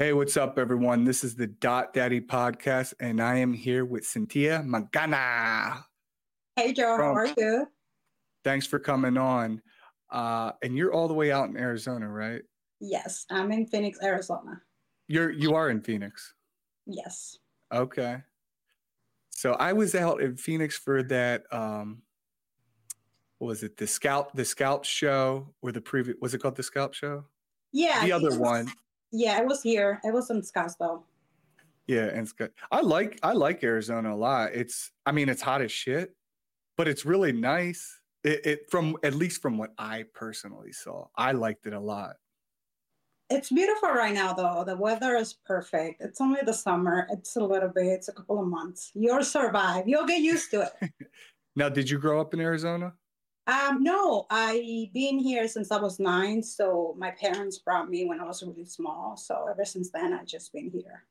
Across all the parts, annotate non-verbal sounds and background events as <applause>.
Hey, what's up, everyone? This is the Dot Dattie podcast, and I am here with Sintia Magana. Hey, Joe, how are you? Thanks for coming on. Uh, and you're all the way out in Arizona, right? Yes, I'm in Phoenix, Arizona. You're you are in Phoenix. Yes. Okay. So I was out in Phoenix for that. Um, what was it? The scalp, the scalp show, or the previous? Was it called the scalp show? Yeah. the other one. Yeah, I was here. I was in Scottsdale. Yeah, and it's good. I like I like Arizona a lot. It's I mean it's hot as shit, but it's really nice. It, it from at least from what I personally saw, I liked it a lot. It's beautiful right now, though. The weather is perfect. It's only the summer. It's a little bit. It's a couple of months. You'll survive. You'll get used to it. <laughs> Now, did you grow up in Arizona? Um, no, I've been here since I was nine. So my parents brought me when I was really small. So ever since then, I've just been here.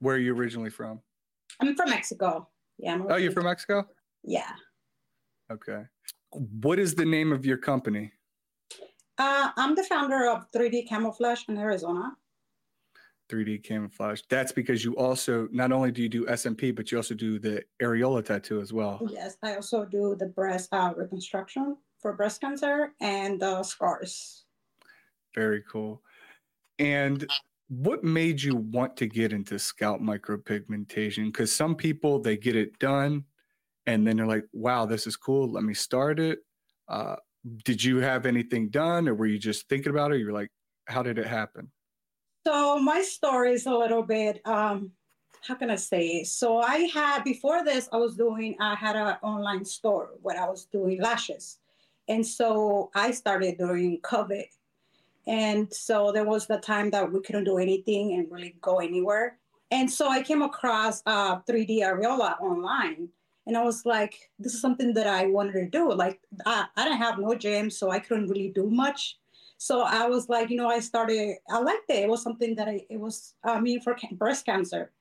Where are you originally from? I'm from Mexico. Yeah. I'm Oh, you're from Mexico? Yeah. Okay. What is the name of your company? Uh, I'm the founder of 3D Camouflage in Arizona. 3D camouflage. That's because you also not only do you do SMP, but you also do the areola tattoo as well. Yes, I also do the breast uh, reconstruction for breast cancer and the scars. Very cool. And what made you want to get into scalp micropigmentation? Because some people they get it done, and then they're like, "Wow, this is cool. Let me start it." Uh, did you have anything done, or were you just thinking about it? You're like, "How did it happen?" So my story is a little bit, um, how can I say? So I had before this, I was doing, I had an online store where I was doing lashes, and so I started during COVID, and so there was the time that we couldn't do anything and really go anywhere, and so I came across uh, 3D areola online. And I was like, this is something that I wanted to do. Like, I, I didn't have no gym, so I couldn't really do much. So I was like, you know, I started, I liked it. It was something that I, it was I mean, for ca- breast cancer.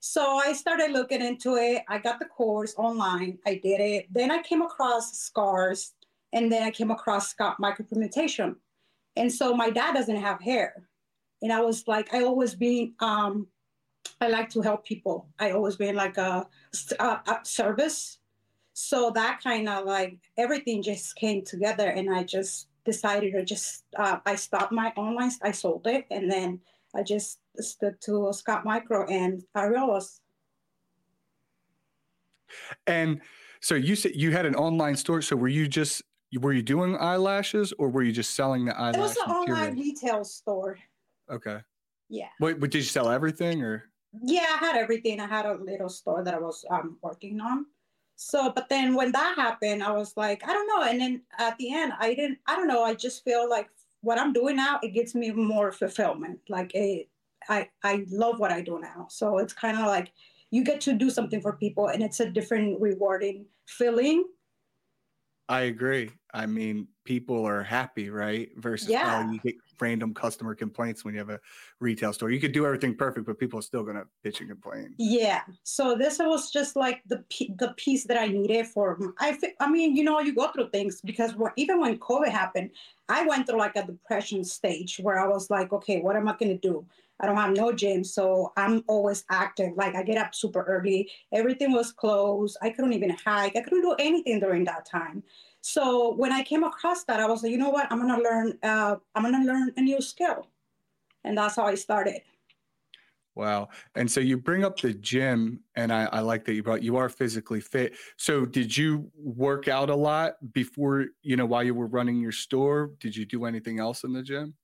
So I started looking into it. I got the course online. I did it. Then I came across scars and then I came across scalp micropigmentation. And so my dad doesn't have hair. And I was like, I always been, um, I like to help people. I always been like a, a, a service. So that kind of like everything just came together and I just decided to just uh, I stopped my online. I sold it, and then I just stood to scalp micro and Areolas. And so you said you had an online store. So were you just were you doing eyelashes, or were you just selling the eyelashes? It was an material? online retail store. Okay. Yeah, Wait, but did you sell everything, or? yeah. I had everything. I had a little store that I was um, working on. So, but then when that happened, I was like, I don't know. And then at the end, I didn't. I don't know. I just feel like what I'm doing now it gives me more fulfillment. Like it, I I love what I do now. So it's kind of like you get to do something for people, and it's a different rewarding feeling. I agree. I mean, people are happy, right? Versus oh, Yeah. oh, you get random customer complaints when you have a retail store. You could do everything perfect, but people are still gonna bitch and complain. Yeah. So this was just like the the piece that I needed for. I I mean, you know, you go through things because even when COVID happened, I went through like a depression stage where I was like, okay, what am I gonna do? I don't have no gym, so I'm always active. Like I get up super early. Everything was closed. I couldn't even hike. I couldn't do anything during that time. So when I came across that, I was like, you know what? I'm gonna learn. Uh, I'm gonna learn a new skill, and that's how I started. Wow. And so you bring up the gym, and I, I like that you brought you are physically fit. So did you work out a lot before, you know, while you were running your store? Did you do anything else in the gym?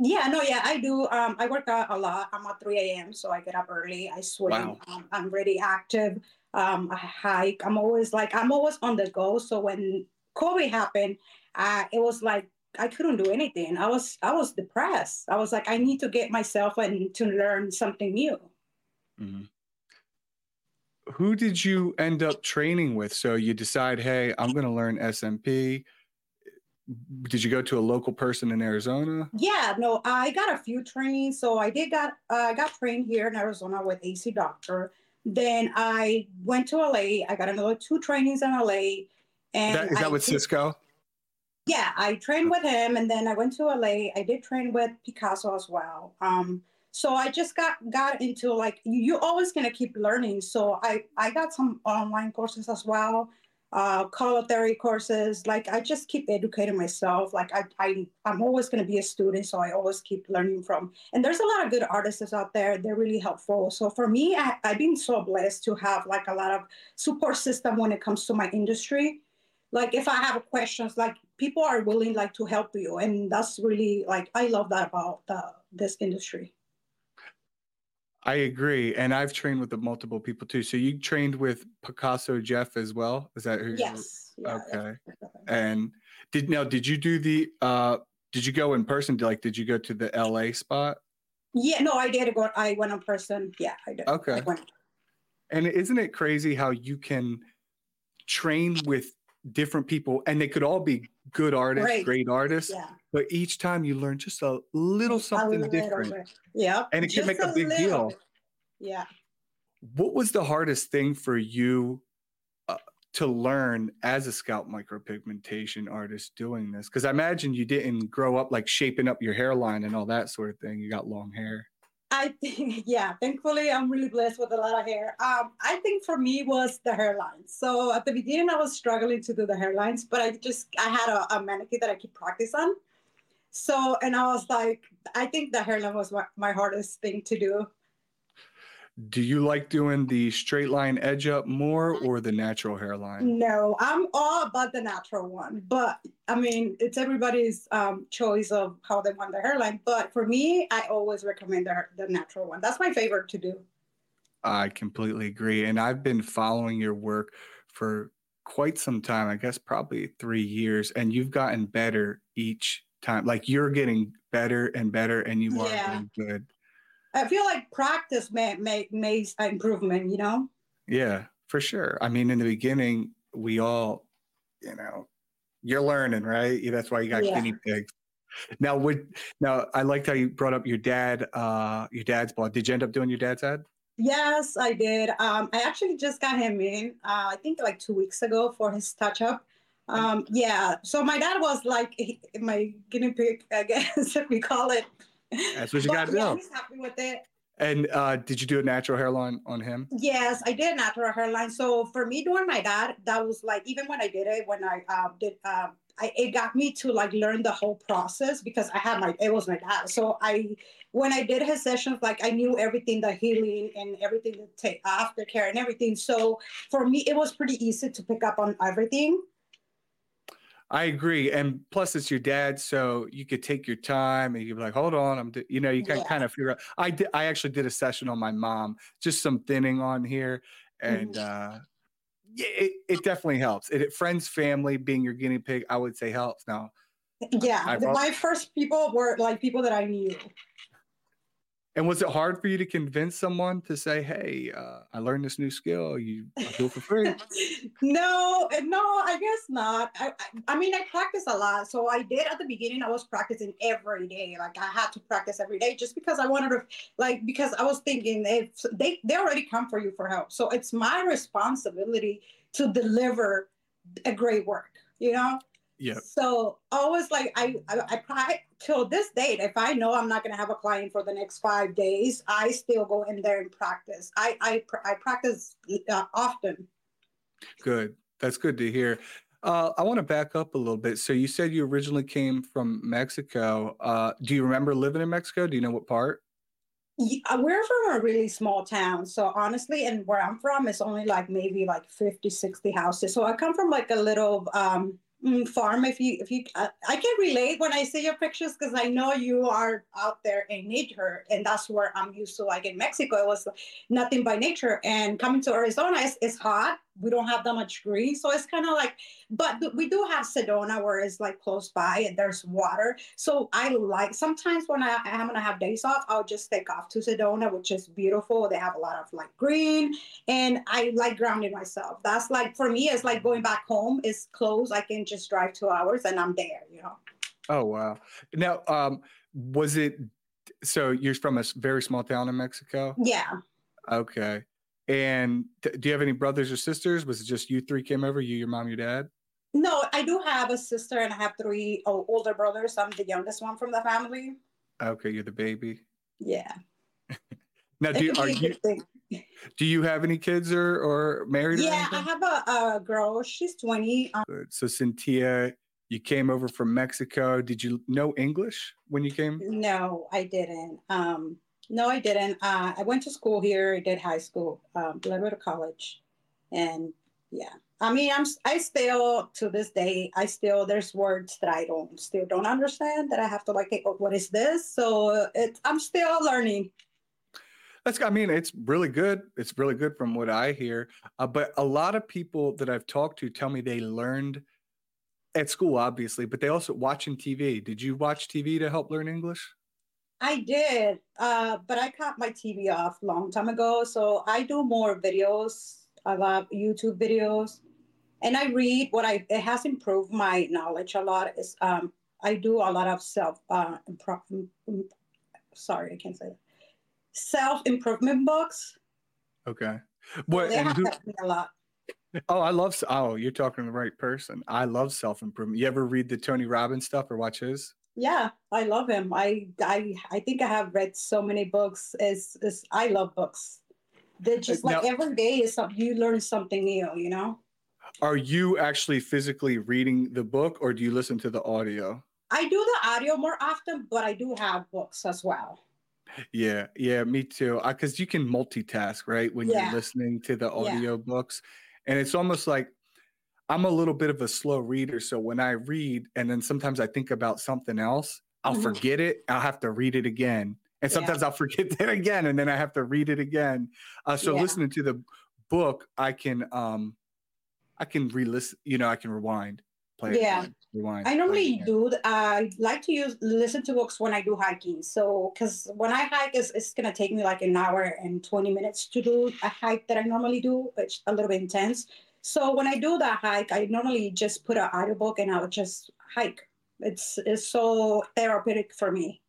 Yeah, no, yeah, I do. Um, I work out a lot. I'm at 3 a.m., so I get up early. I swim. Wow. Um, I'm really active. Um, I hike. I'm always like, I'm always on the go. So when COVID happened, uh, it was like I couldn't do anything. I was, I was depressed. I was like, I need to get myself and to learn something new. Mhm. Who did you end up training with? So you decide, hey, I'm going to learn SMP. Did you go to a local person in Arizona? Yeah, no, I got a few trainings. So I did got uh, I got trained here in Arizona with AC Doctor. Then I went to LA. I got another two trainings in LA. And That, is I that with did- Cisco? Yeah, I trained with him, and then I went to LA. I did train with Picasso as well. Um, So I just got got into like you're always gonna keep learning. So I I got some online courses as well uh, color theory courses. Like I just keep educating myself. Like I, I I'm always going to be a student, so I always keep learning from. And there's a lot of good artists out there. They're really helpful. So for me, I, I've been so blessed to have like a lot of support system when it comes to my industry. Like if I have questions, like people are willing like to help you, and that's really like I love that about the, this industry. I agree, and I've trained with multiple people too. So you trained with Picasso Jeff as well? Is that who? Yes. Yeah, okay. And did now did you do the? uh Did you go in person? Like, did you go to the L.A. spot? Yeah, no, I did go. I went in person. Yeah, I did. Okay. I and isn't it crazy how you can train with different people, and they could all be good artists, right. great artists, yeah. but each time you learn just a little something a little different. Yeah. And it can make a, a big deal. Yeah. What was the hardest thing for you uh, to learn as a scalp micropigmentation artist doing this? Because I imagine you didn't grow up like shaping up your hairline and all that sort of thing. You got long hair. I think, <laughs> yeah, thankfully I'm really blessed with a lot of hair. Um, I think for me was the hairline. So at the beginning I was struggling to do the hairlines, but I just, I had a, a mannequin that I keep practice on. So, and I was like, I think the hairline was my, my hardest thing to do. Do you like doing the straight line edge up more or the natural hairline? No, I'm all about the natural one. But I mean, it's everybody's um, choice of how they want their hairline. But for me, I always recommend the, the natural one. That's my favorite to do. I completely agree. And I've been following your work for quite some time, I guess probably three years, and you've gotten better each time. Like you're getting better and better, and you are yeah. good. I feel like practice may, may, makes improvement, you know? Yeah, for sure. I mean, in the beginning, we all, you know, you're learning, right? That's why you got yeah. guinea pigs. Now, would now I liked how you brought up your dad, uh, your dad's blog. Did you end up doing your dad's ad? Yes, I did. Um, I actually just got him in, uh, I think like two weeks ago for his touch up. Um, yeah, so my dad was like my guinea pig, I guess <laughs> we call it. That's what you got to yeah, do. He's happy with it. And uh, did you do a natural hairline on him? Yes, I did natural hairline. So for me doing my dad, that was like even when I did it, when I uh, did, uh, I, it got me to like learn the whole process because I had my it was my dad. So I when I did his sessions, like I knew everything, the healing and everything, the take aftercare and everything. So for me, it was pretty easy to pick up on everything. I agree, and plus it's your dad, so you could take your time and you'd be like, "Hold on, I'm," you know, you can yeah. kind of figure out. I did. I actually did a session on my mom, just some thinning on here, and mm-hmm. uh, yeah, it, it definitely helps. It, it, friends, family, being your guinea pig, I would say helps. Now, yeah, my first people were like people that I knew. And was it hard for you to convince someone to say, "Hey, uh, I learned this new skill. You I'll do it for free"? <laughs> no, no, I guess not. I, I, I, mean, I practice a lot. So I did at the beginning. I was practicing every day. Like I had to practice every day just because I wanted to, like, because I was thinking if they they already come for you for help, so it's my responsibility to deliver a great work. You know. Yeah. So always like I, I, I till this date, if I know I'm not going to have a client for the next five days, I still go in there and practice. I, I, I practice uh, often. Good. That's good to hear. Uh, I want to back up a little bit. So you said you originally came from Mexico. Uh, do you remember living in Mexico? Do you know what part? Yeah, uh, we're from a really small town. So honestly, and where I'm from, it's only like maybe like 50, 60 houses. So I come from like a little um, farm if you if you uh, i can relate when i see your pictures because i know you are out there in nature and that's where i'm used to like in mexico it was nothing by nature and coming to arizona it's hot we don't have that much green so it's kind of like but we do have sedona where it's like close by and there's water. So i like sometimes when I, i'm gonna have days off i'll just take off to sedona which is beautiful. They have a lot of like green and i like grounding myself. That's like for me it's like going back home. Is close. I can just drive two hours and i'm there you know? Oh wow. Now um was it so you're from a very small town in mexico? Yeah. Okay and th- do you have any brothers or sisters? Was it just you three came over? You, your mom, your dad? No, I do have a sister and I have three oh, older brothers. I'm the youngest one from the family. Okay, you're the baby. Yeah. <laughs> now, do you, are you <laughs> do you have any kids or or married? Yeah, I have a, a girl. She's twenty. Um, so Sintia, you came over from Mexico. Did you know English when you came? No, I didn't. Um, no, I didn't. Uh, I went to school here. I did high school, um, a little bit of college, and yeah. I mean, I'm I still to this day I still there's words that I don't still don't understand that I have to like oh, what is this? So I'm still learning. That's I mean it's really good. It's really good from what I hear. Uh, but a lot of people that I've talked to tell me they learned at school, obviously, but they also watching TV. Did you watch TV to help learn English? I did, uh, but I cut my TV off long time ago. So I do more videos. I love YouTube videos and I read what I it has improved my knowledge a lot. Is um, I do a lot of self uh, sorry, I can't say that self improvement books. Okay, what so and who, a lot. Oh, I love. Oh, you're talking to the right person. I love self improvement. You ever read the Tony Robbins stuff or watch his? Yeah, I love him. I I I think I have read so many books. Is is I love books. They're uh, just like now, every day is something you learn something new. You know. Are you actually physically reading the book or do you listen to the audio? I do the audio more often, but I do have books as well. Yeah, yeah, me too. Because you can multitask, right? When yeah. you're listening to the audio yeah. books. And it's almost like I'm a little bit of a slow reader. So when I read and then sometimes I think about something else, I'll mm-hmm. forget it. I'll have to read it again. And sometimes yeah. I'll <laughs> forget that again and then I have to read it again. Uh, so listening to the book, I can um I can re-listen. You know, I can rewind. Play yeah. rewind. I normally do. I like to use listen to books when I do hiking. So, because when I hike, it's, it's gonna take me like an hour and twenty minutes to do a hike that I normally do. It's a little bit intense. So when I do that hike, I normally just put an audiobook and I'll just hike. It's it's so therapeutic for me.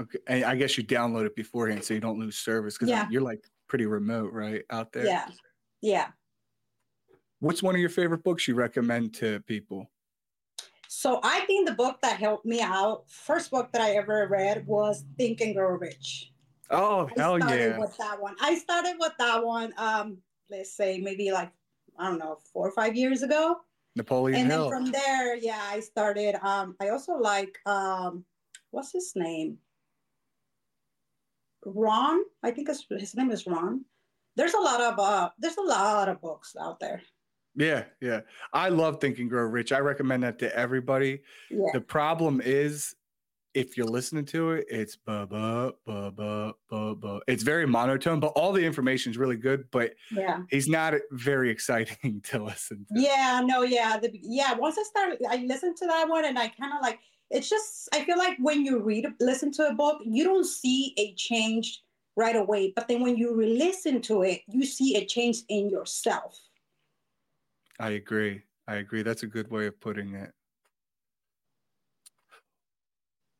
Okay, and I guess you download it beforehand so you don't lose service because yeah. you're like pretty remote, right, out there. Yeah, yeah. What's one of your favorite books you recommend to people? So I think the book that helped me out, first book that I ever read was Think and Grow Rich. Oh I hell yeah! With that one, I started with that one. Um, let's say maybe like I don't know, four or five years ago. Napoleon and Hill. then from there, yeah, I started. Um, I also like um, what's his name? Ron. I think his name is Ron. There's a lot of uh, there's a lot of books out there. Yeah, yeah. I love Think and Grow Rich. I recommend that to everybody. Yeah. The problem is if you're listening to it, it's ba ba ba ba ba ba. It's very monotone, but all the information is really good. But yeah, he's not very exciting <laughs> to listen to. Yeah, no, yeah, the, yeah. Once I started, I listened to that one, and I kind of like. It's just I feel like when you read, listen to a book, you don't see a change right away, but then when you re-listen to it, you see a change in yourself. I agree. I agree. That's a good way of putting it.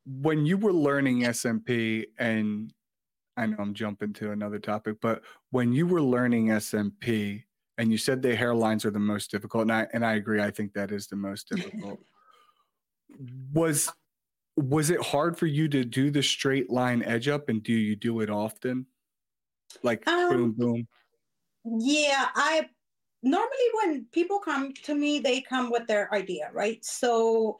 When you were learning SMP, and I know I'm jumping to another topic, but when you were learning SMP, and you said the hairlines are the most difficult, and I and I agree. I think that is the most <laughs> difficult. was was it hard for you to do the straight line edge up, and do you do it often? Like um, boom, boom. Yeah, I normally when people come to me, they come with their idea, right? So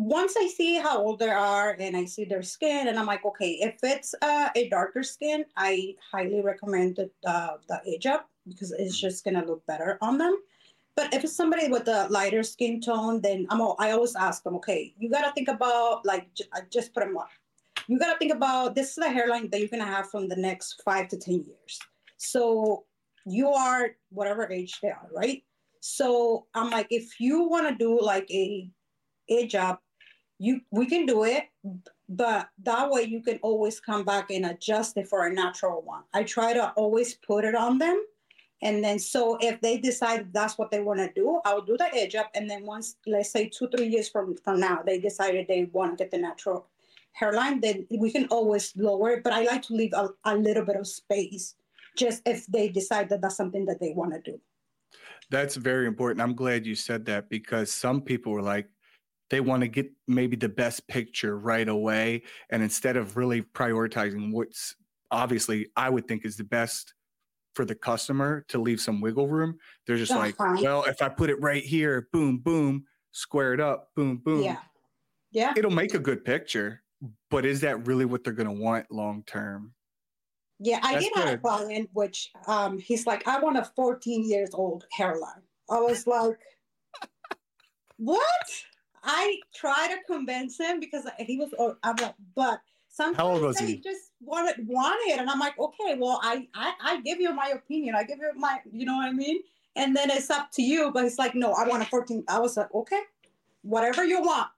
once I see how old they are and I see their skin, and I'm like, okay, if it's uh, a darker skin, I highly recommend the, uh, the edge up because it's just gonna look better on them. But if it's somebody with a lighter skin tone, then I'm all, I always ask them, okay, you gotta think about like I just put them on. You gotta think about this is the hairline that you're gonna have from the next five to ten years. So you are whatever age they are, right? So I'm like, if you want to do like a a job, you we can do it, but that way you can always come back and adjust it for a natural one. I try to always put it on them. And then so if they decide that's what they want to do, I'll do the edge up. And then once, let's say two, three years from, from now, they decided they want to get the natural hairline, then we can always lower it. But I like to leave a, a little bit of space just if they decide that that's something that they want to do. That's very important. I'm glad you said that because some people were like, they want to get maybe the best picture right away. And instead of really prioritizing what's obviously I would think is the best for the customer to leave some wiggle room. They're just That's like, well, if I put it right here, boom, boom, square it up, boom, boom. Yeah. Yeah. It'll make a good picture, but is that really what they're going to want long term? Yeah, I That's did have a client which um he's like, I want a 14 years old hairline. I was like, <laughs> what? I try to convince him because he was oh, I'm like, but sometimes old was they he? just wanted want it. And I'm like, okay, well, I, I I give you my opinion. I give you my you know what I mean? And then it's up to you. But he's like, no, I want a 14. I was like, okay, whatever you want.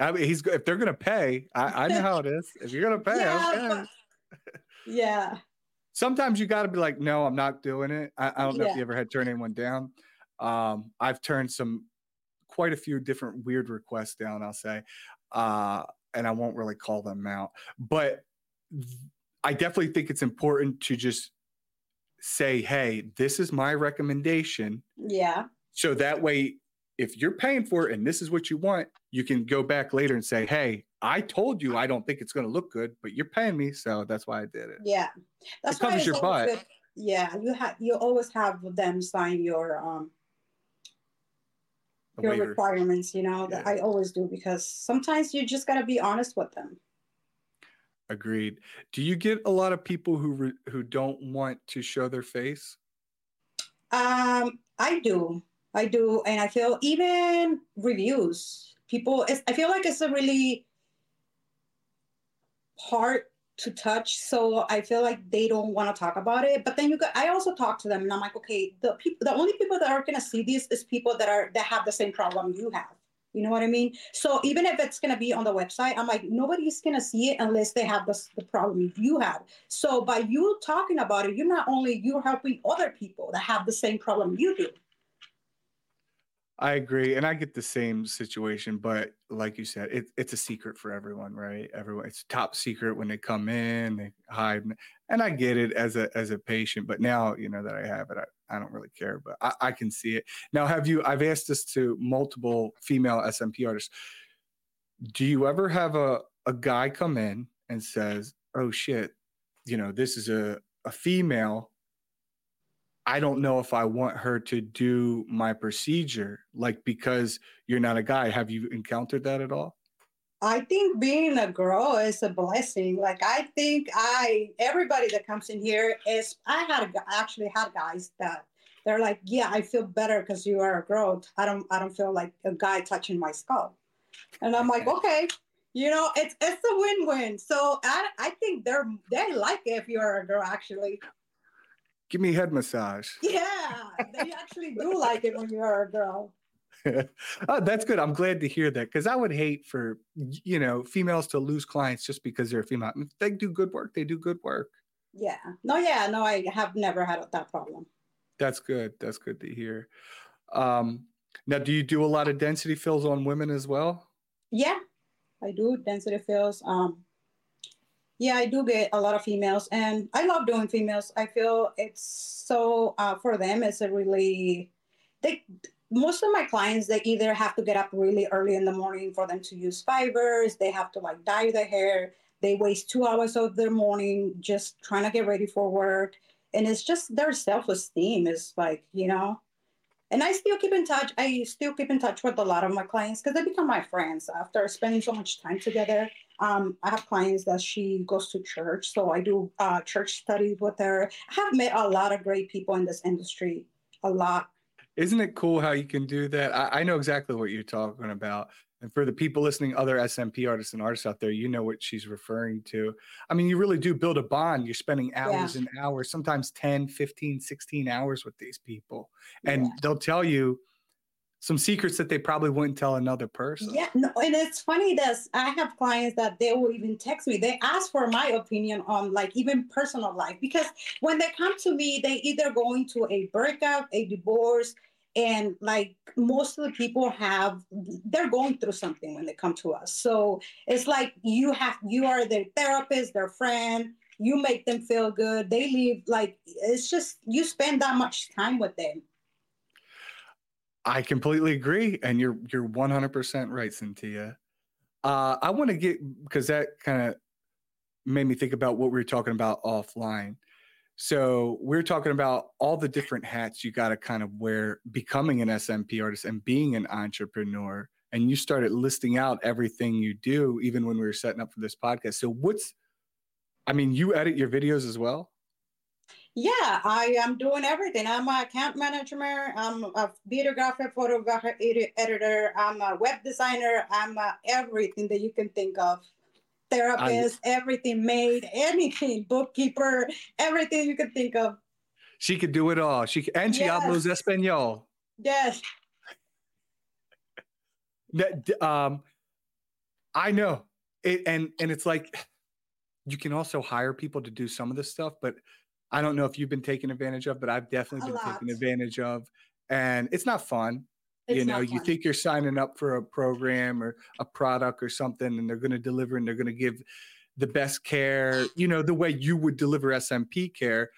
I mean, he's if they're going to pay, I, I know how it is. If you're going to pay, Yeah, okay. but- <laughs> Yeah. sometimes you got to be like, no, I'm not doing it. I, I don't know if you ever had to turn anyone down. Um, I've turned some quite a few different weird requests down, I'll say, uh, and I won't really call them out. But I definitely think it's important to just say, hey, this is my recommendation. Yeah. So that way, if you're paying for it and this is what you want, you can go back later and say, hey, I told you I don't think it's going to look good, but you're paying me. So that's why I did it. Yeah, that's why covers your butt. good- Yeah, you have you always have them sign your um your requirements. You know that I always do because sometimes you just gotta be honest with them. Agreed. Do you get a lot of people who re- who don't want to show their face? Um, I do, I do, and I feel even reviews. People, it's, I feel like it's a really hard to touch. So I feel like they don't want to talk about it. But then you got, I also talk to them, and I'm like, okay, the people, the only people that are gonna see this is people that are that have the same problem you have. You know what I mean? So even if it's gonna be on the website, I'm like, nobody's gonna see it unless they have the, the problem you have. So by you talking about it, you're not only you're helping other people that have the same problem you do. I agree, and I get the same situation, but like you said, it, it's a secret for everyone, right? Everyone, it's top secret when they come in, they hide, and I get it as a as a patient, but now you know that I have it, I, I don't really care, but I, I can see it now. Have you? I've asked this to multiple female SMP artists. Do you ever have a a guy come in and says, "Oh shit, you know this is a a female I don't know if I want her to do my procedure, like because you're not a guy. Have you encountered that at all? I think being a girl is a blessing. Like I think I everybody that comes in here is I had actually had guys that they're like, yeah, I feel better because you are a girl. I don't I don't feel like a guy touching my skull, and I'm like, okay, you know, it's it's a win win. So I I think they're they like it if you're a girl actually. Give me a head massage. <laughs> Yeah, they actually do like it when you're a girl. <laughs> oh, that's good. I'm glad to hear that because I would hate for you know females to lose clients just because they're a female. If they do good work, they do good work. Yeah. No, yeah, no, I have never had that problem. That's good. That's good to hear. Um, now, do you do a lot of density fills on women as well? Yeah, I do density fills. Um, yeah, I do get a lot of females, and I love doing females. I feel it's so uh, for them. It's a really they. Most of my clients they either have to get up really early in the morning for them to use fibers. They have to like dye their hair. They waste two hours of their morning just trying to get ready for work, and it's just their self esteem is like you know and I still keep in touch. I still keep in touch with a lot of my clients because they become my friends after spending so much time together. Um, I have clients that she goes to church, so I do uh, church studies with her. I have met a lot of great people in this industry, a lot. Isn't it cool how you can do that? I, I know exactly what you're talking about. And for the people listening, other SMP artists and artists out there, you know what she's referring to. I mean, you really do build a bond. You're spending hours and hours, sometimes 10, 15, 16 hours with these people. And Yeah. they'll tell you some secrets that they probably wouldn't tell another person. Yeah, no, and it's funny that I have clients that they will even text me. They ask for my opinion on like even personal life because when they come to me, they either going to a breakup, a divorce, and like most of the people have, they're going through something when they come to us. So it's like you have, you are their therapist, their friend. You make them feel good. They leave like it's just you spend that much time with them. I completely agree, and you're you're 100 percent right, Sintia. Uh, I want to get because that kind of made me think about what we were talking about offline. So we're talking about all the different hats you got to kind of wear becoming an SMP artist and being an entrepreneur. And you started listing out everything you do, even when we were setting up for this podcast. So what's, I mean, you edit your videos as well? Yeah, I am doing everything. I'm an account manager. I'm a videographer, photographer, editor. I'm a web designer. I'm a everything that you can think of. Therapist, I, everything made, anything, bookkeeper, everything you could think of. She could do it all. She and she yes. hablos español. Yes. That um, I know it, and and it's like you can also hire people to do some of this stuff, but I don't know if you've been taken advantage of, but I've definitely been taken advantage of. And it's not fun. It's you know, you think you're signing up for a program or a product or something, and they're going to deliver and they're going to give the best care, you know, the way you would deliver SMP care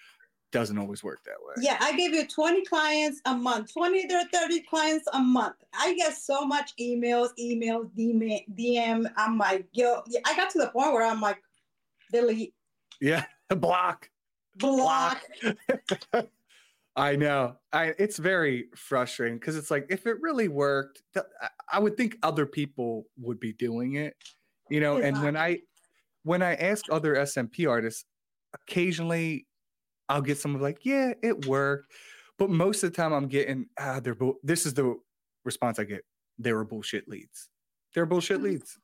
doesn't always work that way. Yeah, I give you 20 clients a month, 20 to 30 clients a month. I get so much emails, emails, DM, DM. I'm like, yo, I got to the point where I'm like, delete. Yeah, <laughs> block block. <laughs> I know. I it's very frustrating because it's like if it really worked, I would think other people would be doing it, you know. And when I when I ask other SMP artists, occasionally I'll get someone like, "Yeah, it worked," but most of the time I'm getting, "Ah, they're bu-. this is the response I get. They were bullshit leads. They're bullshit leads."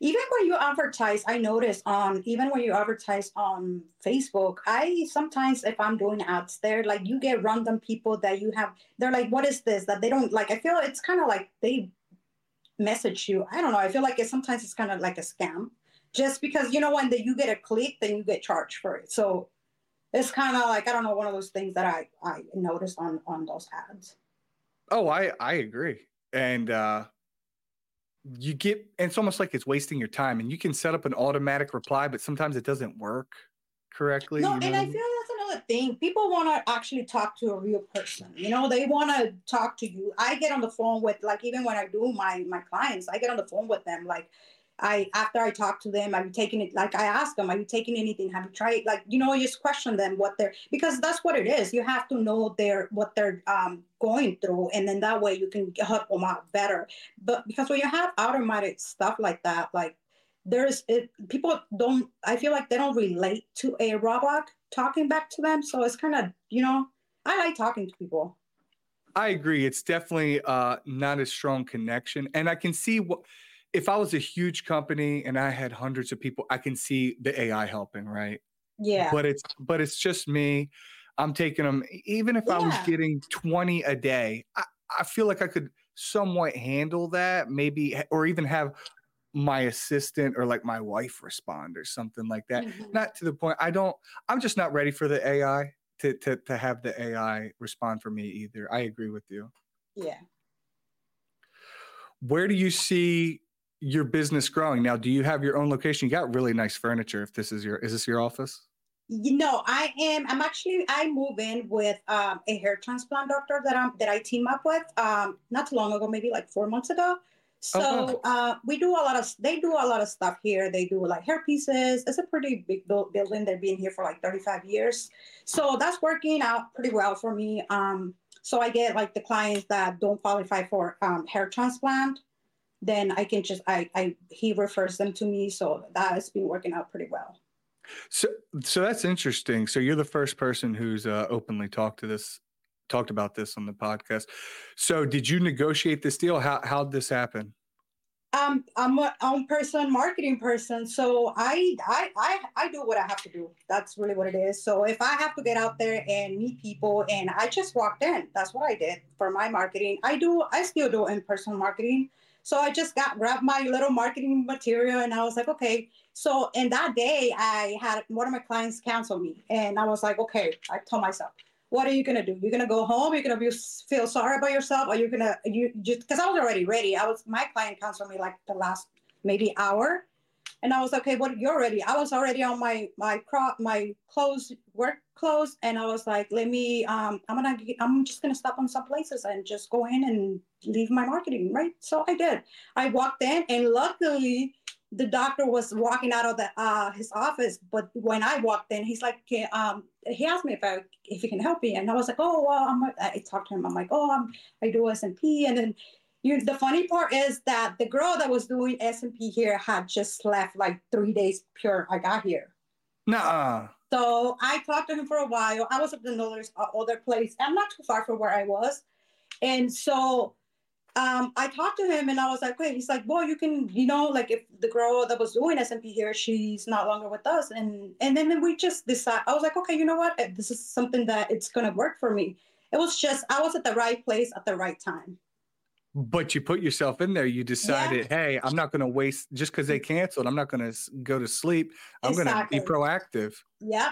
Even when you advertise i notice on even when you advertise on facebook i sometimes if i'm doing ads there like you get random people that you have they're like what is this? that they don't like i feel it's kind of like they message you. I don't know i feel like it sometimes it's kind of like a scam. Just because you know when the, you get a click then you get charged for it. So it's kind of like i don't know one of those things that i i noticed on on those ads. Oh i i agree. And uh you get it's almost like it's wasting your time and you can set up an automatic reply but sometimes it doesn't work correctly no and i feel that's another thing people want to actually talk to a real person you know they want to talk to you. I get on the phone with like even when i do my my clients i get on the phone with them like I after I talk to them, I'm taking it like I ask them, are you taking anything? Have you tried like you know, just question them what they're because that's what it is. You have to know their what they're um, going through, and then that way you can help them out better. But because when you have automatic stuff like that, like there's it, people don't. I feel like they don't relate to a robot talking back to them, so it's kind of you know. I like talking to people. I agree. It's definitely uh, not a strong connection, and I can see what if I was a huge company and I had hundreds of people, I can see the AI helping, right? Yeah. But it's but it's just me. I'm taking them. Even if yeah. I was getting 20 a day, I, I feel like I could somewhat handle that. Maybe or even have my assistant or like my wife respond or something like that. Mm-hmm. Not to the point. I don't. I'm just not ready for the AI to to to have the AI respond for me either. I agree with you. Yeah. Where do you see your business growing. Now do you have your own location? You got really nice furniture if this is your is this your office? You know i am i'm actually i move in with um, a hair transplant doctor that i'm that i team up with um, not too long ago maybe like four months ago. So oh, uh, we do a lot of they do a lot of stuff here. They do like hair pieces. It's a pretty big building. They've been here for like 35 years. So that's working out pretty well for me. Um, so i get like the clients that don't qualify for um, hair transplant then I can just I I he refers them to me. So that has been working out pretty well. So so that's interesting. So you're the first person who's uh, openly talked to this talked about this on the podcast. So did you negotiate this deal? How how'd this happen? Um, I'm a own person, marketing person. So I, I, I, I do what I have to do. That's really what it is. So if I have to get out there and meet people, and I just walked in, that's what I did for my marketing. I do, I still do in person marketing. So I just got grabbed my little marketing material and I was like, okay. So in that day, I had one of my clients cancel me. And I was like, okay, I told myself, what are you gonna do? You're gonna go home, you're gonna be, feel sorry about yourself, or you're gonna you just because I was already ready. I was my client canceled me like the last maybe hour. And I was okay, what you're ready. I was already on my my crop my clothes work clothes and I was like, let me um I'm gonna I'm just gonna stop on some places and just go in and leave my marketing, right? So I did. I walked in and luckily the doctor was walking out of the uh, his office, but when I walked in, he's like, um, he asked me if I if he can help me, and I was like, oh well, I'm, I talked to him. I'm like, oh, I'm, I do S and then you. The funny part is that the girl that was doing SMP here had just left like three days pure. I got here. Nah. So I talked to him for a while. I was at another uh, other place. I'm not too far from where I was, and so um, I talked to him and I was like, wait, he's like, well, you can, you know, like if the girl that was doing SMP here, she's not longer with us. And and then we just decided, I was like, okay, you know what? This is something that it's going to work for me. It was just, I was at the right place at the right time. But you put yourself in there. You decided, yeah. hey, I'm not going to waste just because they canceled. I'm not going to go to sleep. I'm exactly. going to be proactive. Yeah.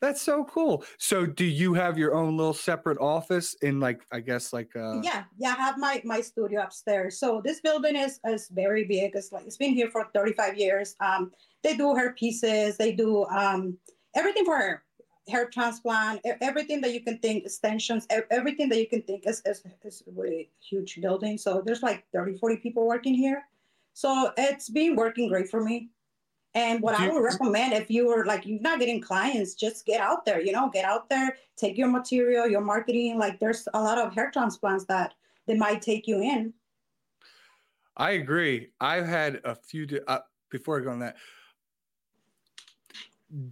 That's so cool. So do you have your own little separate office in like I guess like uh Yeah, yeah, I have my my studio upstairs. So this building is is very big. It's like it's been here for 35 years. Um they do hair pieces, they do um everything for hair. Hair transplant, everything that you can think, extensions, everything that you can think is, is, is a really huge building. So there's like 30, 40 people working here. So it's been working great for me. And what I would recommend if you are like you're not getting clients, just get out there, you know, get out there, take your material, your marketing. Like there's a lot of hair transplants that they might take you in. I agree. I've had a few uh, before I go on that.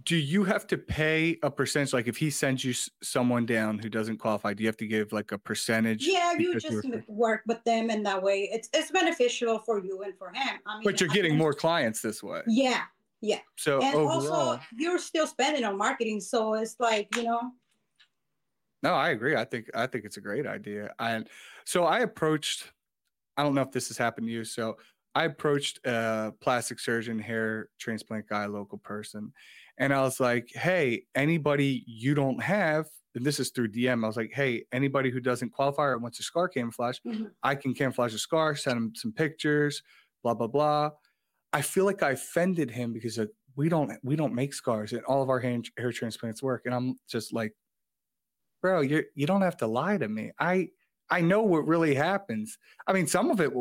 Do you have to pay a percentage? Like if he sends you someone down who doesn't qualify, do you have to give like a percentage? Yeah, you just work with them, and that way it's it's beneficial for you and for him. I mean, but you're getting more clients this way. Yeah, yeah. So and overall, also you're still spending on marketing, so it's like you know. No, I agree. I think I think it's a great idea. And so I approached. I don't know if this has happened to you. So I approached a plastic surgeon, hair transplant guy, local person, and I was like, "Hey, anybody you don't have." And this is through DM. I was like, "Hey, anybody who doesn't qualify or wants a scar camouflage, mm-hmm. I can camouflage a scar. Send them some pictures. Blah blah blah." I feel like I offended him because like, we don't we don't make scars and all of our hair, hair transplants work. And I'm just like, bro, you you don't have to lie to me. I I know what really happens. I mean, some of it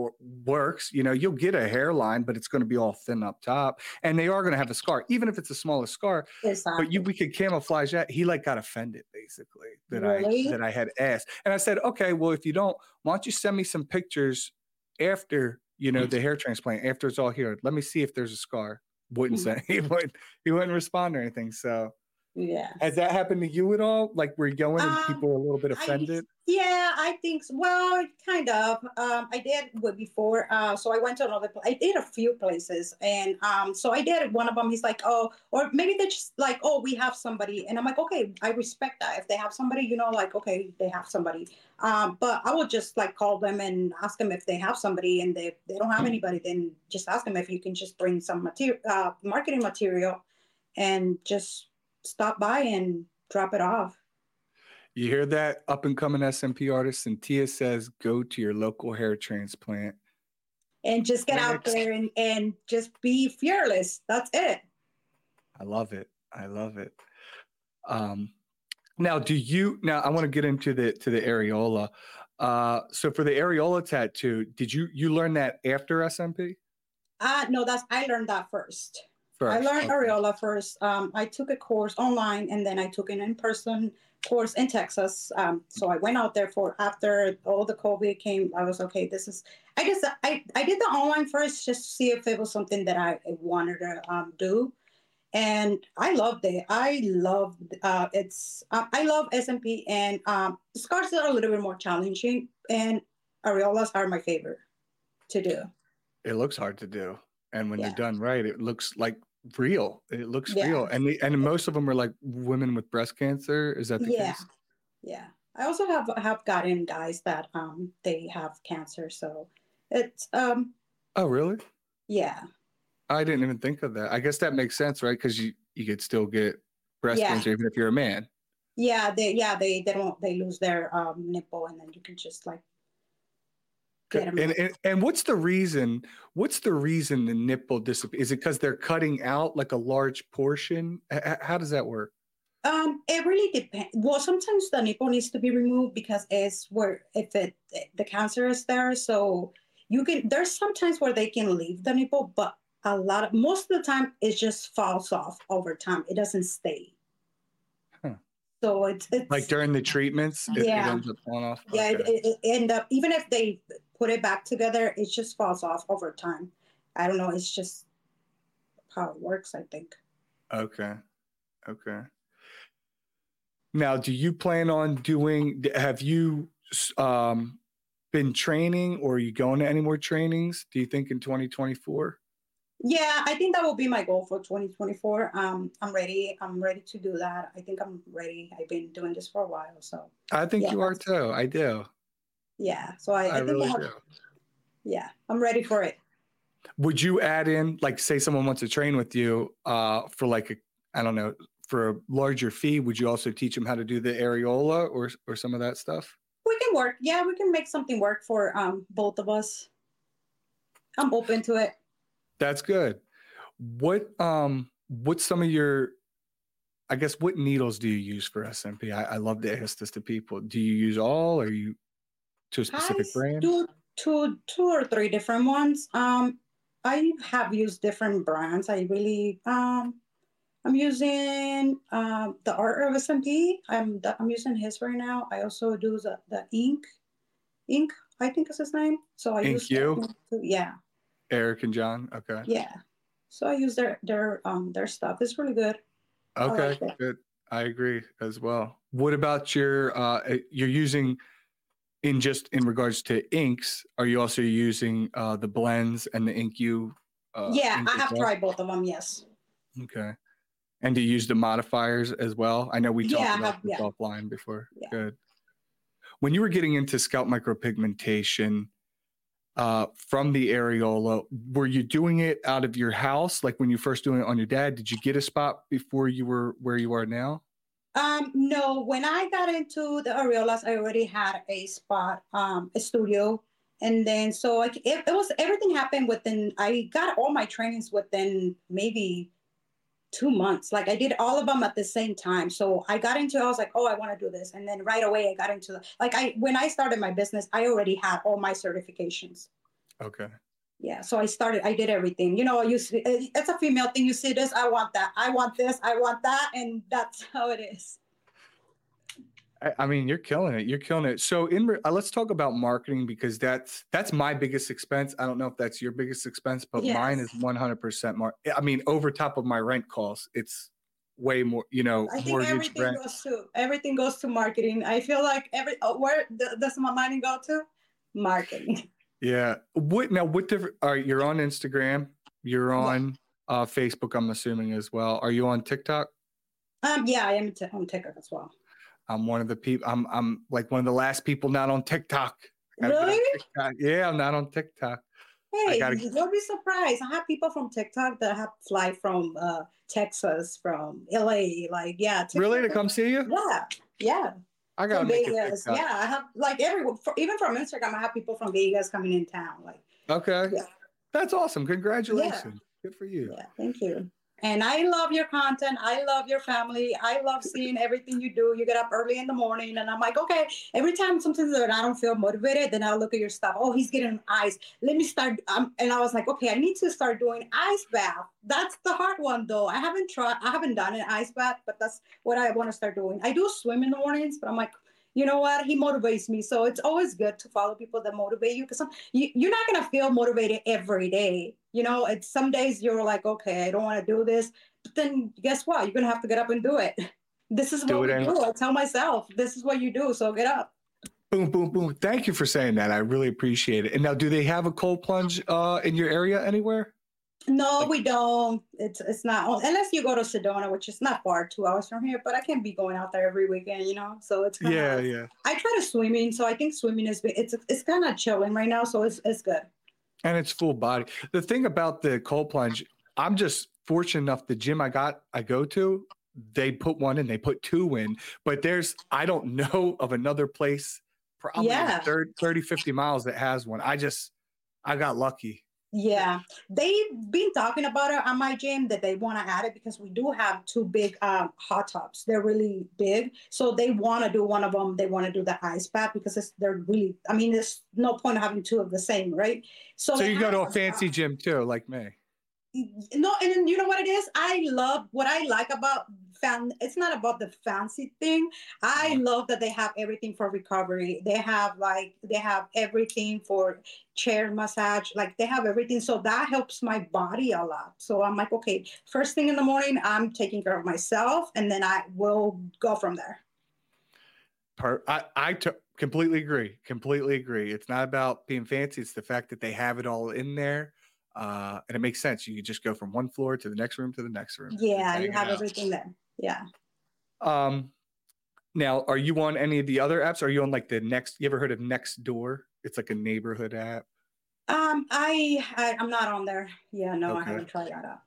works. You know, you'll get a hairline, but it's going to be all thin up top, and they are going to have a scar, even if it's the smallest scar. Exactly. But you, we could camouflage that. He like got offended basically that really? I that I had asked, and I said, okay, well, if you don't, why don't you send me some pictures after you know, the hair transplant after it's all healed. Let me see if there's a scar. Wouldn't mm-hmm. say <laughs> he wouldn't he wouldn't respond or anything. So yeah. Has that happened to you at all? Like where you going and um, people are a little bit offended? I, yeah, I think so. well, kind of. Um, I did before. Uh, so I went to another. I did a few places, and um, so I did one of them. He's like, oh, or maybe they're just like, oh, we have somebody, and I'm like, okay, I respect that. If they have somebody, you know, like, okay, they have somebody. Um, but I will just like call them and ask them if they have somebody, and they they don't have anybody, then just ask them if you can just bring some material, uh, marketing material, and just stop by and drop it off. You hear that up and coming SMP artist? Sintia says, go to your local hair transplant. And just get out there and, and just be fearless. That's it. I love it. I love it. Um, now, do you now I want to get into the to the areola. Uh, so for the areola tattoo, did you you learn that after SMP? Uh no, that's I learned that first. First, I learned okay. areola first. Um, I took a course online and then I took an in-person course in Texas. Um, so I went out there for after all the COVID came. I was okay. This is. I just I I did the online first just to see if it was something that I wanted to um, do, and I loved it. I loved uh, it's. Uh, I love SMP and um, scars are a little bit more challenging, and areolas are my favorite to do. It looks hard to do and when yeah. they're done right it looks like real. It looks yeah. real, and the, and most of them are like women with breast cancer. Is that the yeah. case? Yeah, Yeah. I also have have gotten guys that um they have cancer, so it's um. Oh really? Yeah. I didn't even think of that. I guess that makes sense, right? Because you you could still get breast yeah. cancer even if you're a man. Yeah, they yeah they they don't they lose their um nipple and then you can just like and, and, and what's the reason? What's the reason the nipple disappears? Is it because they're cutting out like a large portion? H- how does that work? Um, it really depends. Well, sometimes the nipple needs to be removed because it's where if it the cancer is there. So you can there's sometimes where they can leave the nipple, but a lot of most of the time it just falls off over time. It doesn't stay. So it's, it's Like during the treatments, it, it Yeah. ends up falling off. yeah, Okay. it, it, it end up even if they put it back together, it just falls off over time. I don't know. It's just how it works. I think. Okay. Okay. Now, do you plan on doing, have you um, been training or are you going to any more trainings? Do you think in 2024? Yeah, I think that will be my goal for 2024. Um, I'm ready. I'm ready to do that. I think I'm ready. I've been doing this for a while, so I think Yeah, you are too. I do. yeah. So I, I, I think really I have, do. yeah, I'm ready for it. Would you add in, like, say someone wants to train with you uh, for like a, I don't know, for a larger fee? Would you also teach them how to do the areola or or some of that stuff? We can work. Yeah, we can make something work for um both of us. I'm open to it. That's good. What um what's some of your I guess what needles do you use for SMP? I, I love to ask this to people. Do you use all or you to a specific I brand? do two, two or three different ones. Um, I have used different brands. I really, um, I'm using um, the Art of SMP. I'm the, I'm using his right now. I also do the, the Ink, Ink. I think is his name. So I Ink use You? that one too. Yeah, Eric and John. Okay. yeah. So I use their their um their stuff. It's really good. I like Okay. Good. I agree as well. What about your uh uh, you're using in just in regards to inks, are you also using uh the blends and the ink you uh yeah, I have well? tried both of them. Yes. Okay. And do you use the modifiers as well? I know we talked Yeah, about have- this yeah. offline before. Yeah. Good. When you were getting into scalp micropigmentation uh, from the areola, were you doing it out of your house? Like when you first doing it on your dad, did you get a spot before you were where you are now? Um, no, when I got into the areolas, I already had a spot, um, a studio. And then, so like it, it was everything happened within, I got all my trainings within maybe two months. Like I did all of them at the same time. So I got into, I was like, oh, I want to do this. And then right away I got into the, like I, when I started my business, I already had all my certifications. Okay. Yeah. So I started, I did everything, you know, you see, it's a female thing. You see this, I want that. I want this, I want that. And that's how it is. I, mean, you're killing it. You're killing it. So, in re- uh, let's talk about marketing because that's that's my biggest expense. I don't know if that's your biggest expense, but mine is 100% more. I mean, over top of my rent costs, it's way more. You know, I think everything rent. goes to everything goes to marketing. I feel like every oh, where th- does my money go to? Marketing. <laughs> Yeah. What now? What different? All right, you're on Instagram. You're Yeah. on uh, Facebook. I'm assuming as well. Are you on TikTok? Um, yeah, I am t- on TikTok as well. I'm one of the people. I'm I'm like one of the last people not on TikTok. Gotta on Really? TikTok. Yeah, I'm not on TikTok. Hey, gotta- you'll be surprised. I have people from TikTok that have fly from uh, Texas, from LA. Like, yeah, TikTok- Really, to come see you? Yeah, yeah. I make Vegas. Yeah, I have like everyone. For, even from Instagram, I have people from Vegas coming in town. Like, Okay. Yeah. That's awesome. Congratulations. Good for you. Yeah, thank you. And I love your content. I love your family. I love seeing everything you do. You get up early in the morning, and I'm like, okay. Every time that I don't feel motivated, then I'll look at your stuff. Oh, he's getting ice. Let me start. Um, and I was like, okay, I need to start doing ice bath. That's the hard one, though. I haven't tried. I haven't done an ice bath, but that's what I want to start doing. I do swim in the mornings, but I'm like. You know what? He motivates me, so it's always good to follow people that motivate you because you, you're not gonna feel motivated every day. You know, it's some days you're like, okay, I don't want to do this, but then guess what? You're gonna have to get up and do it. This is Do what we do. I tell myself, this is what you do, so get up. Boom, boom, boom. Thank you for saying that. I really appreciate it. And now, do they have a cold plunge uh, in your area anywhere? No, Like- we don't. It's it's not unless you go to Sedona, which is not far, two hours from here. But I can't be going out there every weekend, you know. So it's kinda, Yeah, yeah. I try to swimming, so I think swimming is it's it's kind of chilling right now, so it's it's good. And it's full body. The thing about the cold plunge, I'm just fortunate enough. The gym I got, I go to, they put one in, they put two in. But there's, I don't <laughs> know of another place, probably Yeah. 30, 30, 50 miles that has one. I just, I got lucky. Yeah, they've been talking about it on my gym that they want to add it because we do have two big um, hot tubs. They're really big, so they want to do one of them. They want to do the ice bath because it's, they're really. I mean, there's no point having two of the same, right? So, so you go to a fancy gym too, like me no and you know what it is i love what i like about fan it's not about the fancy thing i uh-huh. love that they have everything for recovery they have like they have everything for chair massage like they have everything so that helps my body a lot so i'm like okay first thing in the morning i'm taking care of myself and then i will go from there Part, I, I t- completely agree. Completely agree. It's not about being fancy. It's the fact that they have it all in there uh, and it makes sense. You just go from one floor to the next room to the next room. Yeah, you have everything there. Yeah. Um, now, are you on any of the other apps? Are you on like the next? You ever heard of Nextdoor? It's like a neighborhood app. Um, I, I am not on there. Yeah, no, okay. I haven't tried that out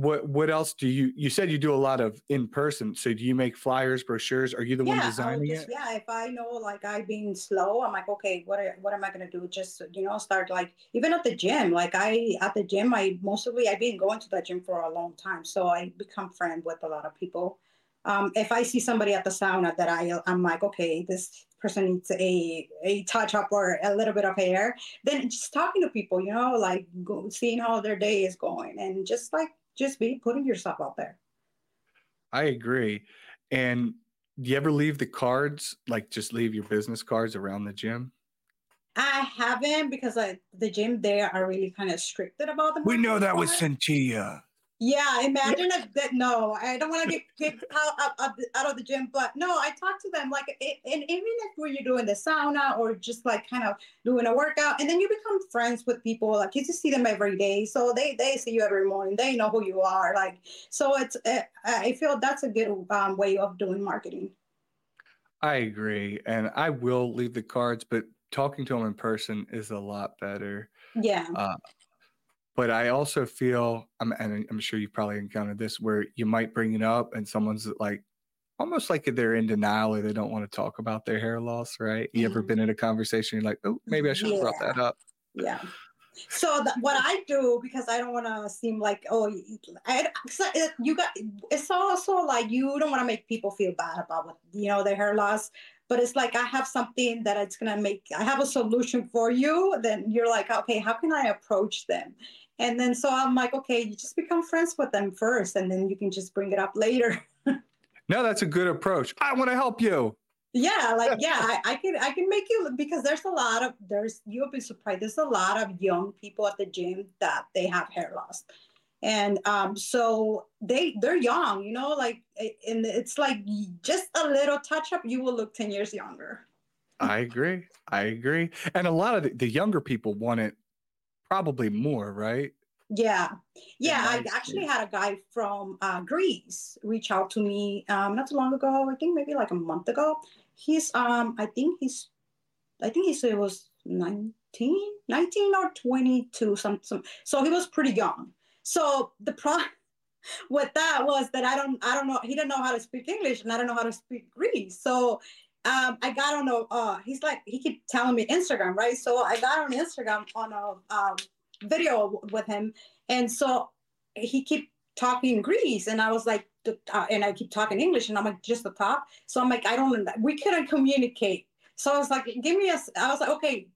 what what else do you you said you do a lot of in person so do you make flyers brochures? Are you the yeah, one designing just, it? yeah if i know like i've been slow i'm like okay what are, what am i going to do? Just you know start like even at the gym like i at the gym i mostly i've been going to the gym for a long time so i become friend with a lot of people. Um, if i see somebody at the sauna that i i'm like okay this person needs a a touch up or a little bit of hair then just talking to people you know like go, seeing how their day is going and just like just be putting yourself out there. I agree. And do you ever leave the cards, like just leave your business cards around the gym? I haven't because I, the gym there are really kind of stricted about them. We know that was Sintia. Yeah, imagine if that. No, I don't want to get kicked out, out, out, of the gym, but no, I talk to them like, and even if when you're doing the sauna or just like kind of doing a workout, and then you become friends with people. Like you just see them every day, so they they see you every morning. They know who you are. Like so, it's eh, I feel that's a good um, way of doing marketing. I agree, and I will leave the cards, but talking to them in person is a lot better. Yeah. Uh, but I also feel, I'm, and I'm sure you've probably encountered this, where you might bring it up and someone's like, almost like they're in denial or they don't want to talk about their hair loss, right? You ever mm-hmm. been in a conversation, you're like, oh, maybe I should have yeah. brought that up. Yeah. So the, what I do because I don't want to seem like oh I, you got it's also like you don't want to make people feel bad about what you know their hair loss but it's like I have something that it's gonna make I have a solution for you then you're like okay how can I approach them and then so I'm like, okay, you just become friends with them first, and then you can just bring it up later. no, that's a good approach. I want to help you. Yeah, like <laughs> yeah, I, I can I can make you because there's a lot of there's you'll be surprised. There's a lot of young people at the gym that they have hair loss. And um, so they they're young, you know, like and it's like just a little touch up, you will look 10 years younger. I agree. I agree. And a lot of the, the younger people want it probably more, right? Yeah, yeah. I actually had a guy from uh, Greece reach out to me um, not too long ago. I think maybe like a month ago. He's um, I think he's, I think he said it was 19, 19 or 22, some, some. So he was pretty young. So the problem <laughs> with that was that I don't, I don't know. He didn't know how to speak English, and I don't know how to speak Greece. So um, I got on a, uh, he's like, he keep telling me Instagram, right? So I got on Instagram on a um, video with him. And so he keep talking Greece. And I was like, uh, and I keep talking English and I'm like, just the top. So I'm like, I don't, we couldn't communicate. So I was like, give me a, I was like, okay.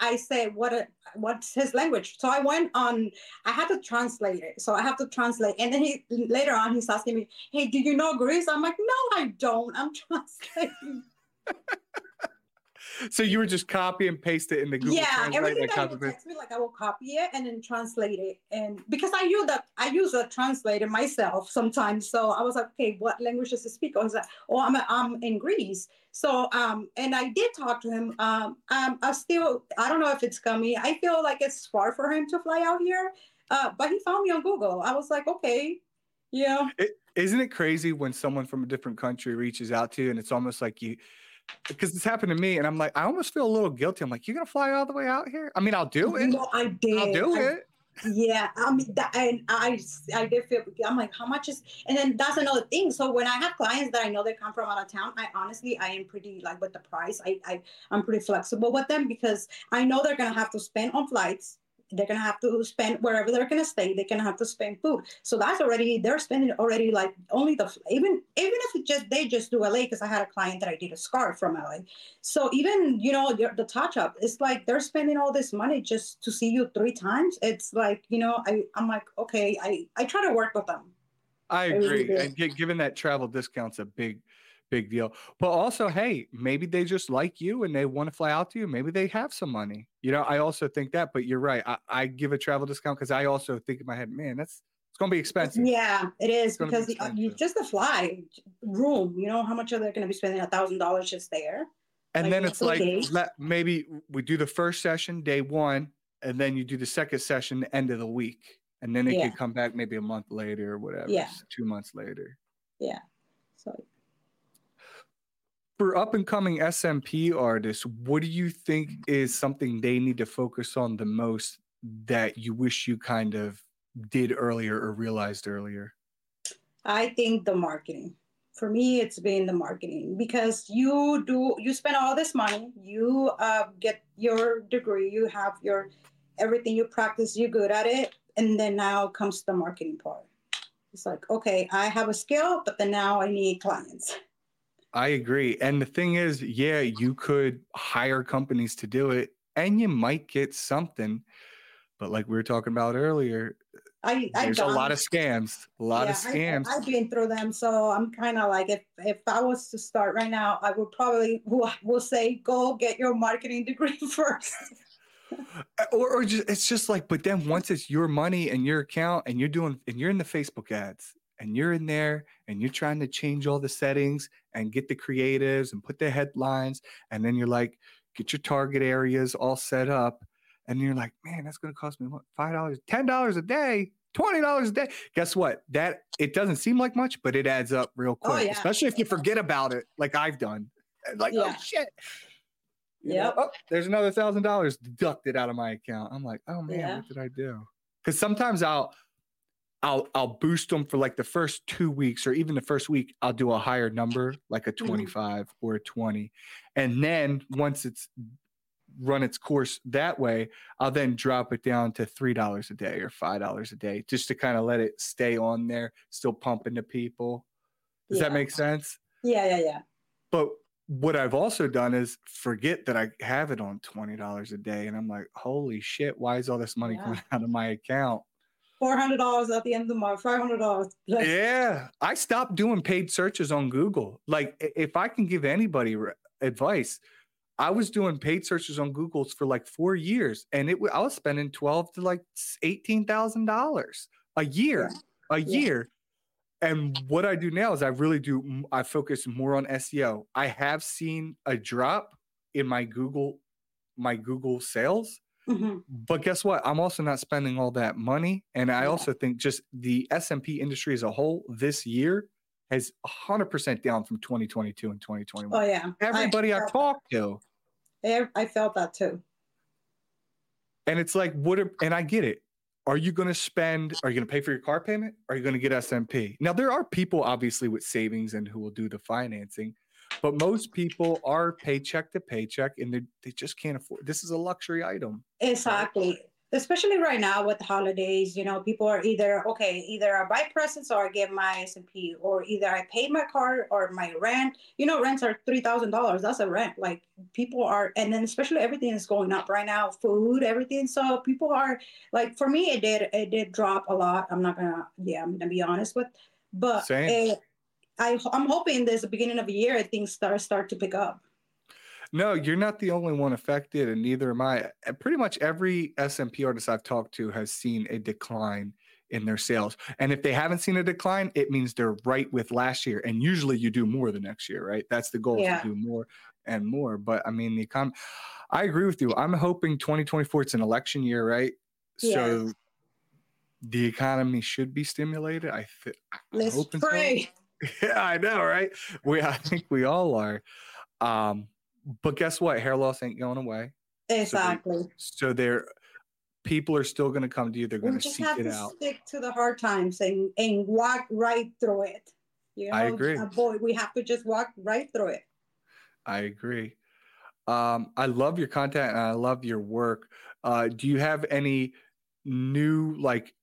I said, what, a, what's his language? So I went on, I had to translate it. So I have to translate. And then he, later on, he's asking me, hey, do you know Greece? I'm like, no, I don't. I'm <laughs> translating <laughs> so you were just copy and paste it in the Google yeah, Translate. everything that you text me, like I will copy it and then translate it. And because I use that, I use a translator myself sometimes. So I was like, okay, what language does he speak? I was like, oh, I'm, I'm in Greece. So, um, and I did talk to him. Um, um, I still, I don't know if it's coming. I feel like it's far for him to fly out here. Uh, but he found me on Google. I was like, okay, yeah. It, isn't it crazy when someone from a different country reaches out to you and it's almost like you because it's happened to me and I'm like, I almost feel a little guilty. I'm like, you're gonna fly all the way out here? I mean, I'll do it. No, I did. I'll do I, it. Yeah, I mean, that, and I, I did feel. I'm like, how much is? And then that's another thing. So when I have clients that I know they come from out of town, I honestly, I am pretty like with the price. I, I, I'm pretty flexible with them because I know they're gonna have to spend on flights they're gonna have to spend wherever they're gonna stay. They're gonna have to spend food. So that's already they're spending already like only the even even if it just they just do LA because I had a client that I did a scarf from LA. So even you know the touch up, it's like they're spending all this money just to see you three times. It's like you know I I'm like okay I I try to work with them. I agree, and given that travel discounts a big big deal. But also, hey, maybe they just like you and they want to fly out to you. Maybe they have some money. You know, I also think that. But you're right. I, I give a travel discount because I also think in my head, man, that's it's going to be expensive. Yeah, it is because be uh, you just the fly room. You know how much are they going to be spending a thousand dollars just there? And like, then it's like let, maybe we do the first session day one, and then you do the second session the end of the week, and then it yeah. could come back maybe a month later or whatever. Yeah, two months later. Yeah. So for up and coming SMP artists, what do you think is something they need to focus on the most that you wish you kind of did earlier or realized earlier? I think the marketing. For me, it's been the marketing because you do you spend all this money, you uh, get your degree, you have your everything, you practice, you're good at it, and then now comes the marketing part. It's like, okay, I have a skill, but then now I need clients. I agree. And the thing is, yeah, you could hire companies to do it and you might get something. But like we were talking about earlier, I, I there's a lot of scams, a lot yeah, of scams. I, have been through them, so I'm kind of like, if if I was to start right now, I would probably will, will say, go get your marketing degree <laughs> first. Uh, or, or just it's just like, but then once it's your money and your account, and you're doing, and you're in the Facebook ads, and you're in there and you're trying to change all the settings and get the creatives and put the headlines and then you're like get your target areas all set up and you're like man that's going to cost me what five dollars ten dollars a day twenty dollars a day? Guess what? That it doesn't seem like much but it adds up real oh, quick oh, yeah. especially if you forget about it like i've done. <laughs> Like oh, yeah. oh shit yeah oh, there's another thousand dollars deducted out of my account. I'm like oh man yeah. what did i do? Because sometimes i'll I'll I'll boost them for like the first two weeks or even the first week. I'll do a higher number, like a mm-hmm. 25 mm-hmm. or a 20, and then once it's run its course that way, I'll then drop it down to three dollars a day or five dollars a day, just to kind of let it stay on there, still pumping to people. Does yeah. that make sense? Yeah, yeah, yeah. But what I've also done is forget that I have it on twenty dollars a day, and I'm like, holy shit, why is all this money yeah. coming <laughs> out of my account? Four hundred dollars at the end of the month, five hundred dollars. yeah, I stopped doing paid searches on Google. Like, if I can give anybody re- advice, I was doing paid searches on Google for like four years, and it I was spending twelve to like eighteen thousand dollars a year, yeah. a yeah. year. And what I do now is I really do I focus more on SEO. I have seen a drop in my Google my Google sales Mm-hmm. But guess what? I'm also not spending all that money. And I yeah. also think just the SMP industry as a whole this year has 100% down from 2022 and 2021. Oh, yeah. Everybody I, I talked to. I felt that too. And it's like, what? Are, and I get it. Are you going to spend? Are you going to pay for your car payment? Are you going to get SMP? Now, there are people obviously with savings and who will do the financing. But most people are paycheck to paycheck and they, they just can't afford this is a luxury item. Exactly. Especially right now with the holidays, you know, people are either okay, either I buy presents or I get my SMP, or either I pay my car or my rent. You know, rents are three thousand dollars. That's a rent. Like people are, and then especially everything is going up right now, food, everything. So people are like, for me, it did it did drop a lot. I'm not gonna, yeah, I'm gonna be honest with, but Same. It, I, I'm hoping there's a beginning of the year things start start to pick up. No, you're not the only one affected, and neither am I. Pretty much every SMP artist I've talked to has seen a decline in their sales. And if they haven't seen a decline, it means they're right with last year. And usually you do more the next year, right? That's the goal yeah. to do more and more. But I mean, the econ I agree with you. I'm hoping 2024 it's an election year, right? Yeah. So the economy should be stimulated. I think. Let's pray. So. <laughs> Yeah, I know, right? We I think we all are. Um, but guess what? Hair loss ain't going away. Exactly. So, they, are people are still going to come to you. They're going to seek it out. Stick to the hard times and and walk right through it. You know, I agree. Boy, we have to just walk right through it. I agree. Um, I love your content and I love your work. Uh, do you have any new like?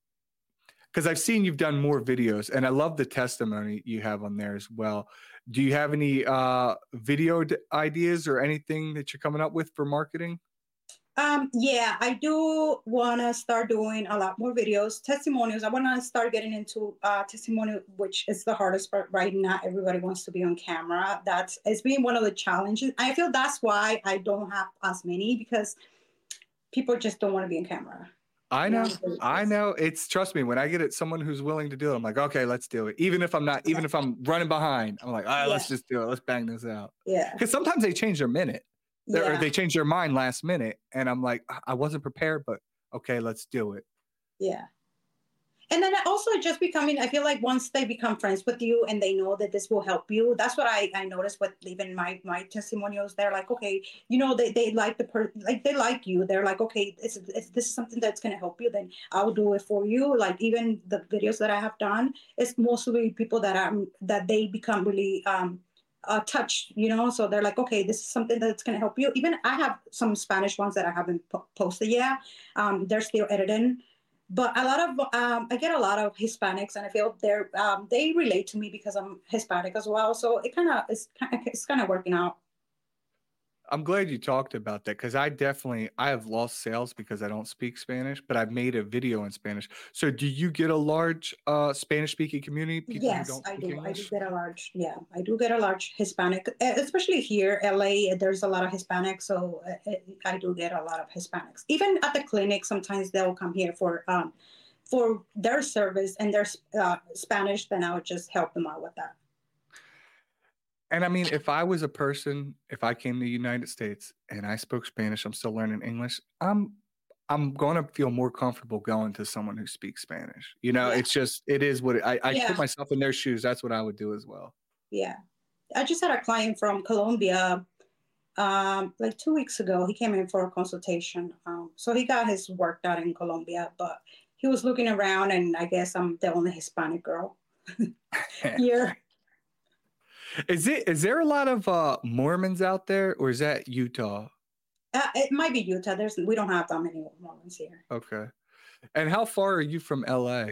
Because I've seen you've done more videos, and I love the testimony you have on there as well. Do you have any uh, video d- ideas or anything that you're coming up with for marketing? Um, yeah, I do want to start doing a lot more videos, testimonials. I want to start getting into uh, testimonial, which is the hardest part right now. Everybody wants to be on camera. That's it's been one of the challenges. I feel that's why I don't have as many because people just don't want to be on camera. I know, I know. It's trust me. When I get it, someone who's willing to do it, I'm like, okay, let's do it. Even if I'm not, even if I'm running behind, I'm like, all right, yeah. let's just do it. Let's bang this out. Yeah. Because sometimes they change their minute yeah. or they change their mind last minute and i'm like i wasn't prepared but okay let's do it yeah and then also just becoming i feel like once they become friends with you and they know that this will help you that's what i i noticed with even my my testimonials they're like okay you know they, they like the per like they like you they're like okay it's this is something that's going to help you then i'll do it for you like even the videos that i have done it's mostly people that i'm that they become really um uh, touch, you know. So they're like, okay, this is something that's going to help you. Even I have some Spanish ones that I haven't po- posted yet. Um, they're still editing, but a lot of um, I get a lot of Hispanics, and I feel they're um, they relate to me because I'm Hispanic as well. So it kind of is it's kind of working out. I'm glad you talked about that because I definitely I have lost sales because I don't speak Spanish, but I've made a video in Spanish. So do you get a large uh, Spanish speaking community? yes, I do. English? I do get a large. Yeah, I do get a large Hispanic, especially here, LA. There's a lot of Hispanics, so I do get a lot of Hispanics. Even at the clinic, sometimes they'll come here for um, for their service and their uh, Spanish. Then I would just help them out with that. And I mean, if I was a person, if I came to the United States and I spoke Spanish, I'm still learning English. I'm I'm going to feel more comfortable going to someone who speaks Spanish. You know, yeah. it's just it is what it, I I yeah. put myself in their shoes. That's what I would do as well. Yeah, I just had a client from Colombia, um, like two weeks ago. He came in for a consultation. Um, so he got his work done in Colombia, but he was looking around, and I guess I'm the only Hispanic girl <laughs> here. Is it is there a lot of uh, Mormons out there, or is that Utah? Uh, it might be Utah. There's we don't have that many Mormons here. Okay, and how far are you from LA?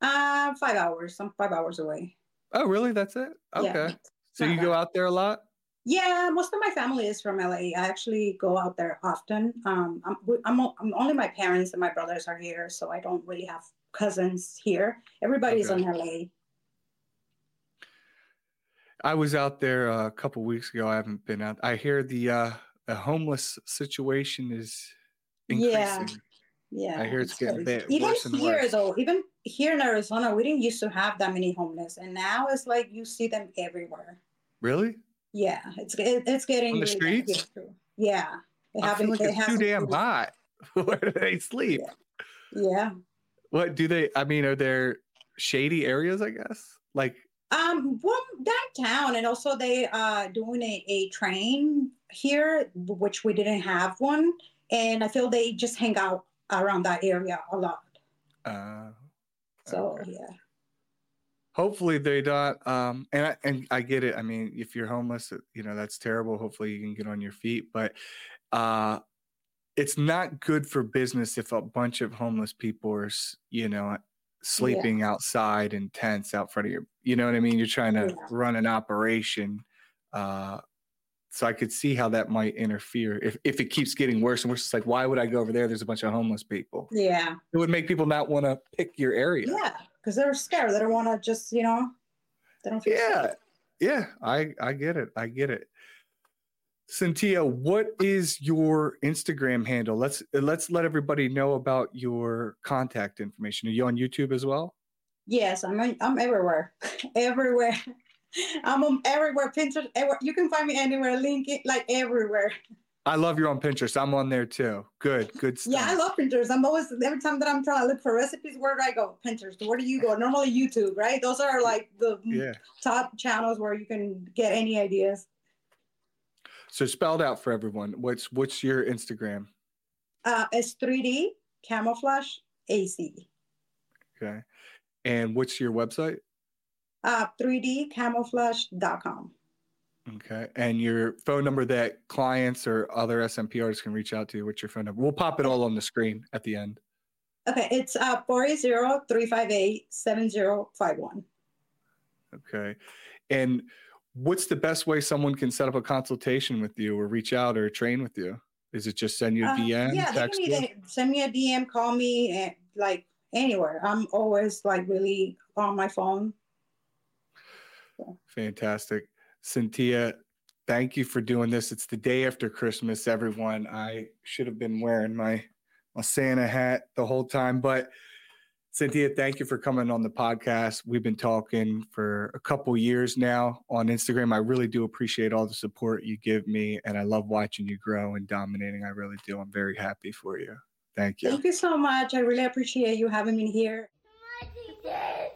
Uh, five hours. I'm five hours away. Oh, really? That's it. Okay. Yeah, so you bad. go out there a lot? Yeah, most of my family is from LA. I actually go out there often. Um, I'm, I'm, I'm only my parents and my brothers are here, so I don't really have cousins here. Everybody's okay. in LA. I was out there uh, a couple weeks ago. I haven't been out. I hear the uh, the homeless situation is increasing. Yeah, yeah. I hear it's, it's getting bad. Even here, worse. though, even here in Arizona, we didn't used to have that many homeless, and now it's like you see them everywhere. Really? Yeah, it's it, it's getting on the really streets. Yeah, they I feel like it's too damn hot. <laughs> Where do they sleep? Yeah. yeah. What do they? I mean, are there shady areas? I guess like um, well, downtown, and also they uh doing a, a train here, which we didn't have one, and I feel they just hang out around that area a lot. Uh, so okay. yeah. Hopefully they don't. Um, and I, and I get it. I mean, if you're homeless, you know that's terrible. Hopefully you can get on your feet, but uh, it's not good for business if a bunch of homeless people are, you know, sleeping yeah. outside in tents out front of your you know what i mean? You're trying to yeah. run an operation uh, so i could see how that might interfere if, if it keeps getting worse and worse. It's like why would i go over there? There's a bunch of homeless people. Yeah. It would make people not want to pick your area. Yeah because they're scared. They don't want to just you know they don't feel yeah. Safe. yeah i i get it. I get it Sintia, what is your Instagram handle? Let's let's let everybody know about your contact information. Are you on YouTube as well? Yes, I'm I'm everywhere, <laughs> everywhere. I'm on everywhere. Pinterest. Everywhere. You can find me anywhere. Link it like everywhere. I love you on Pinterest. I'm on there too. Good, good stuff. Yeah, I love Pinterest. I'm always every time that I'm trying to look for recipes, where do I go? Pinterest. Where do you go? Normally YouTube, right? Those are like the yeah. top channels where you can get any ideas. So spelled out for everyone. What's what's your Instagram? Uh, it's 3D camouflage AZ. Okay. And what's your website? Uh, 3dcamouflage.com. Okay. And your phone number that clients or other SMP SMPRs can reach out to, what's your phone number? We'll pop it all on the screen at the end. Okay, it's uh 480-358-7051. Okay. And what's the best way someone can set up a consultation with you or reach out or train with you? Is it just send you a Uh, DM? yeah, they text can you? either send me a DM, call me, and like anywhere. I'm always like really on my phone. Fantastic. Sintia, thank you for doing this. It's the day after Christmas, everyone. I should have been wearing my, my Santa hat the whole time, but Sintia, thank you for coming on the podcast. We've been talking for a couple years now on Instagram. I really do appreciate all the support you give me, and I love watching you grow and dominating. I really do. I'm very happy for you. Thank you. Thank you so much. I really appreciate you having me here. Mighty Daddy.